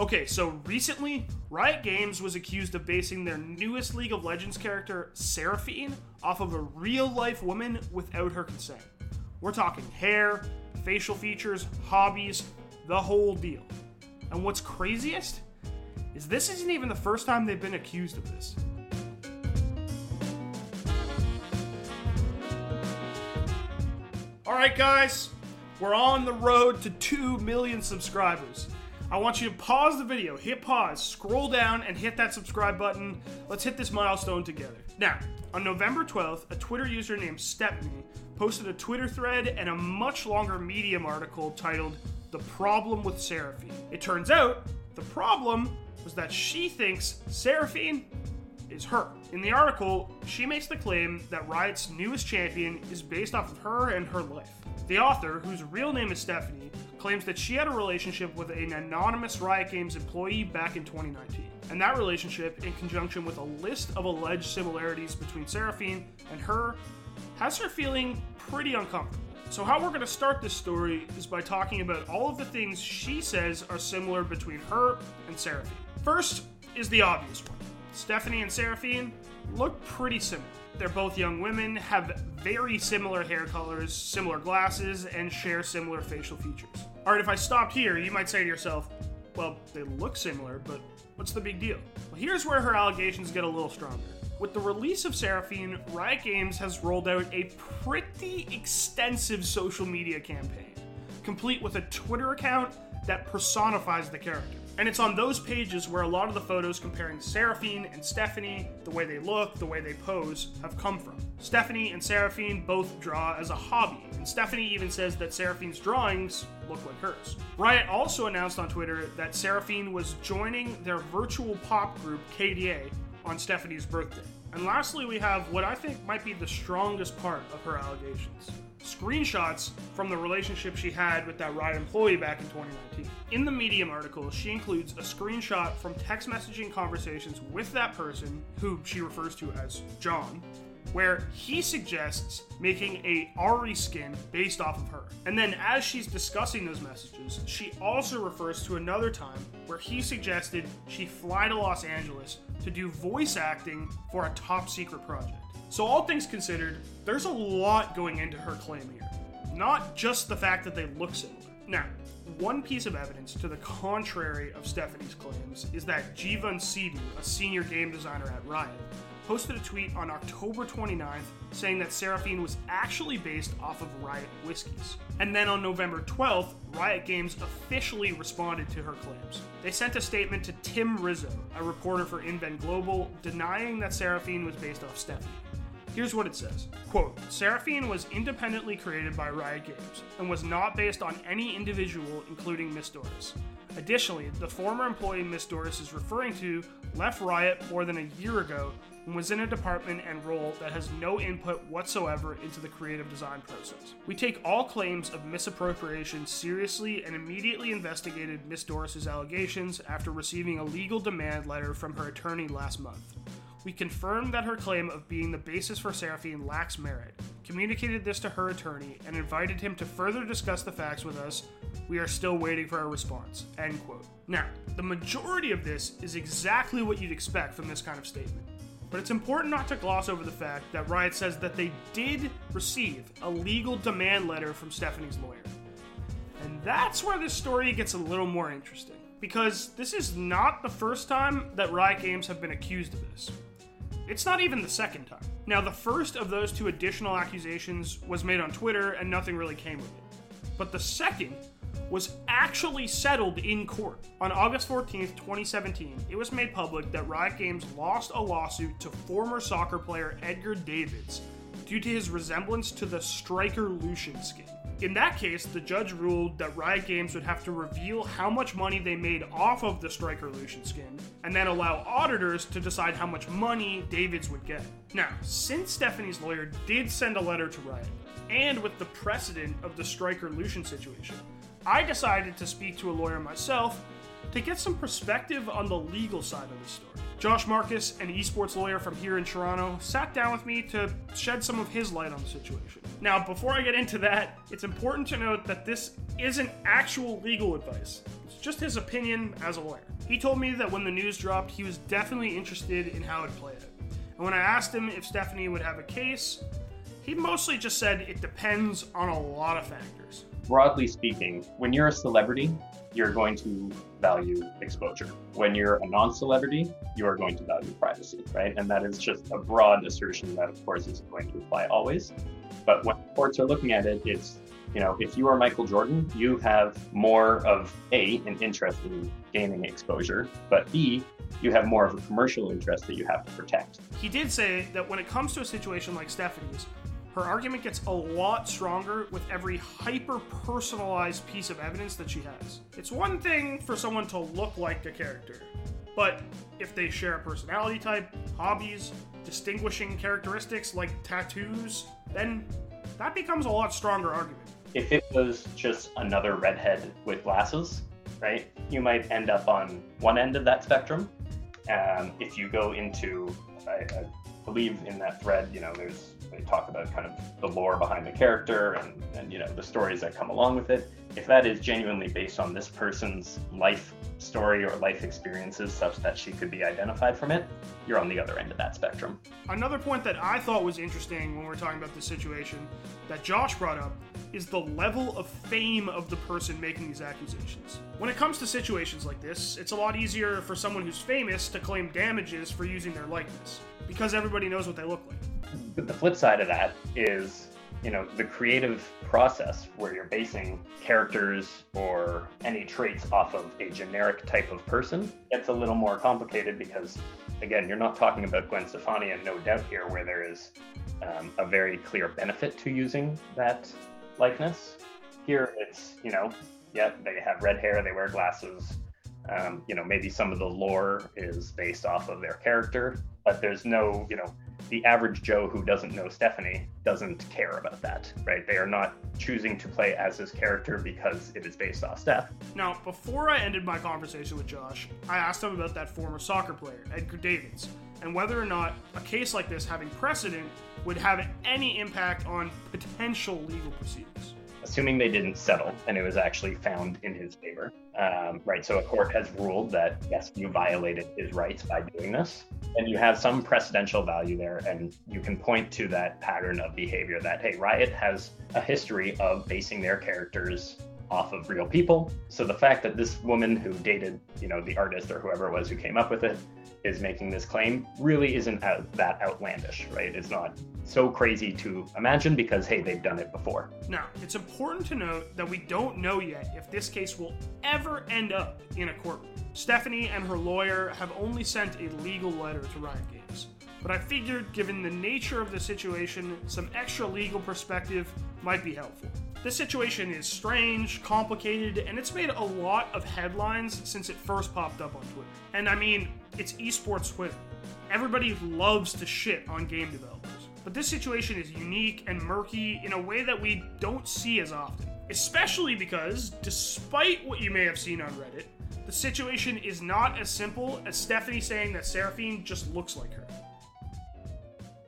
Okay, so recently, Riot Games was accused of basing their newest League of Legends character, Seraphine, off of a real life woman without her consent. We're talking hair, facial features, hobbies, the whole deal. And what's craziest is this isn't even the first time they've been accused of this. All right, guys, we're on the road to 2 million subscribers. I want you to pause the video, hit pause, scroll down, and hit that subscribe button. Let's hit this milestone together. Now, on November 12th, a Twitter user named Stepney posted a Twitter thread and a much longer Medium article titled The Problem with Seraphine. It turns out the problem was that she thinks Seraphine is her. In the article, she makes the claim that Riot's newest champion is based off of her and her life. The author, whose real name is Stephanie, claims that she had a relationship with an anonymous Riot Games employee back in 2019. And that relationship, in conjunction with a list of alleged similarities between Seraphine and her, has her feeling pretty uncomfortable. So, how we're going to start this story is by talking about all of the things she says are similar between her and Seraphine. First is the obvious one Stephanie and Seraphine look pretty similar. They're both young women, have very similar hair colors, similar glasses, and share similar facial features. Alright, if I stopped here, you might say to yourself, well, they look similar, but what's the big deal? Well, here's where her allegations get a little stronger. With the release of Seraphine, Riot Games has rolled out a pretty extensive social media campaign, complete with a Twitter account that personifies the character. And it's on those pages where a lot of the photos comparing Seraphine and Stephanie, the way they look, the way they pose, have come from. Stephanie and Seraphine both draw as a hobby, and Stephanie even says that Seraphine's drawings look like hers. Riot also announced on Twitter that Seraphine was joining their virtual pop group KDA on Stephanie's birthday. And lastly, we have what I think might be the strongest part of her allegations screenshots from the relationship she had with that Riot employee back in 2019. In the Medium article, she includes a screenshot from text messaging conversations with that person, who she refers to as John, where he suggests making a Ahri skin based off of her. And then as she's discussing those messages, she also refers to another time where he suggested she fly to Los Angeles to do voice acting for a top secret project. So, all things considered, there's a lot going into her claim here. Not just the fact that they look similar. Now, one piece of evidence to the contrary of Stephanie's claims is that Jeevun Sidhu, a senior game designer at Riot, posted a tweet on October 29th saying that Seraphine was actually based off of Riot whiskeys. And then on November 12th, Riot Games officially responded to her claims. They sent a statement to Tim Rizzo, a reporter for InVen Global, denying that Seraphine was based off Stephanie. Here's what it says Quote, Seraphine was independently created by Riot Games and was not based on any individual, including Miss Doris. Additionally, the former employee Miss Doris is referring to left Riot more than a year ago and was in a department and role that has no input whatsoever into the creative design process. We take all claims of misappropriation seriously and immediately investigated Miss Doris's allegations after receiving a legal demand letter from her attorney last month. We confirmed that her claim of being the basis for Seraphine lacks merit, communicated this to her attorney, and invited him to further discuss the facts with us. We are still waiting for a response. End quote. Now, the majority of this is exactly what you'd expect from this kind of statement. But it's important not to gloss over the fact that Riot says that they did receive a legal demand letter from Stephanie's lawyer. And that's where this story gets a little more interesting. Because this is not the first time that Riot Games have been accused of this. It's not even the second time. Now, the first of those two additional accusations was made on Twitter and nothing really came of it. But the second was actually settled in court. On August 14th, 2017, it was made public that Riot Games lost a lawsuit to former soccer player Edgar Davids due to his resemblance to the striker Lucian skin. In that case, the judge ruled that Riot Games would have to reveal how much money they made off of the Striker Lucian skin, and then allow auditors to decide how much money Davids would get. Now, since Stephanie's lawyer did send a letter to Riot, and with the precedent of the Striker Lucian situation, I decided to speak to a lawyer myself to get some perspective on the legal side of the story. Josh Marcus, an esports lawyer from here in Toronto, sat down with me to shed some of his light on the situation. Now, before I get into that, it's important to note that this isn't actual legal advice. It's just his opinion as a lawyer. He told me that when the news dropped, he was definitely interested in how it played out. And when I asked him if Stephanie would have a case, he mostly just said it depends on a lot of factors. Broadly speaking, when you're a celebrity, you're going to value exposure. When you're a non celebrity, you are going to value privacy, right? And that is just a broad assertion that, of course, isn't going to apply always. But when courts are looking at it, it's you know, if you are Michael Jordan, you have more of A, an interest in gaining exposure, but B, you have more of a commercial interest that you have to protect. He did say that when it comes to a situation like Stephanie's, her argument gets a lot stronger with every hyper personalized piece of evidence that she has. It's one thing for someone to look like a character, but if they share a personality type, hobbies, distinguishing characteristics like tattoos, then that becomes a lot stronger argument. If it was just another redhead with glasses, right, you might end up on one end of that spectrum. Um, if you go into, I, I believe in that thread, you know, there's they talk about kind of the lore behind the character and, and you know the stories that come along with it. If that is genuinely based on this person's life story or life experiences such that she could be identified from it, you're on the other end of that spectrum. Another point that I thought was interesting when we are talking about this situation that Josh brought up is the level of fame of the person making these accusations. When it comes to situations like this, it's a lot easier for someone who's famous to claim damages for using their likeness because everybody knows what they look like. But the flip side of that is you know the creative process where you're basing characters or any traits off of a generic type of person gets a little more complicated because again you're not talking about gwen stefani and no doubt here where there is um, a very clear benefit to using that likeness. Here it's you know yeah they have red hair they wear glasses. Um, you know maybe some of the lore is based off of their character but there's no you know the average Joe who doesn't know Stephanie doesn't care about that, right? They are not choosing to play as his character because it is based off Steph. Now, before I ended my conversation with Josh, I asked him about that former soccer player, Edgar Davids, and whether or not a case like this having precedent would have any impact on potential legal proceedings assuming they didn't settle and it was actually found in his favor. Um, right, so a court has ruled that yes, you violated his rights by doing this, and you have some precedential value there, and you can point to that pattern of behavior that hey, Riot has a history of basing their characters off of real people. So the fact that this woman who dated, you know, the artist or whoever it was who came up with it is making this claim really isn't out, that outlandish, right? It's not so crazy to imagine because, hey, they've done it before. Now, it's important to note that we don't know yet if this case will ever end up in a courtroom. Stephanie and her lawyer have only sent a legal letter to Riot Games. But I figured, given the nature of the situation, some extra legal perspective might be helpful. This situation is strange, complicated, and it's made a lot of headlines since it first popped up on Twitter. And I mean, it's esports Twitter. Everybody loves to shit on game developers. But this situation is unique and murky in a way that we don't see as often. Especially because, despite what you may have seen on Reddit, the situation is not as simple as Stephanie saying that Seraphine just looks like her.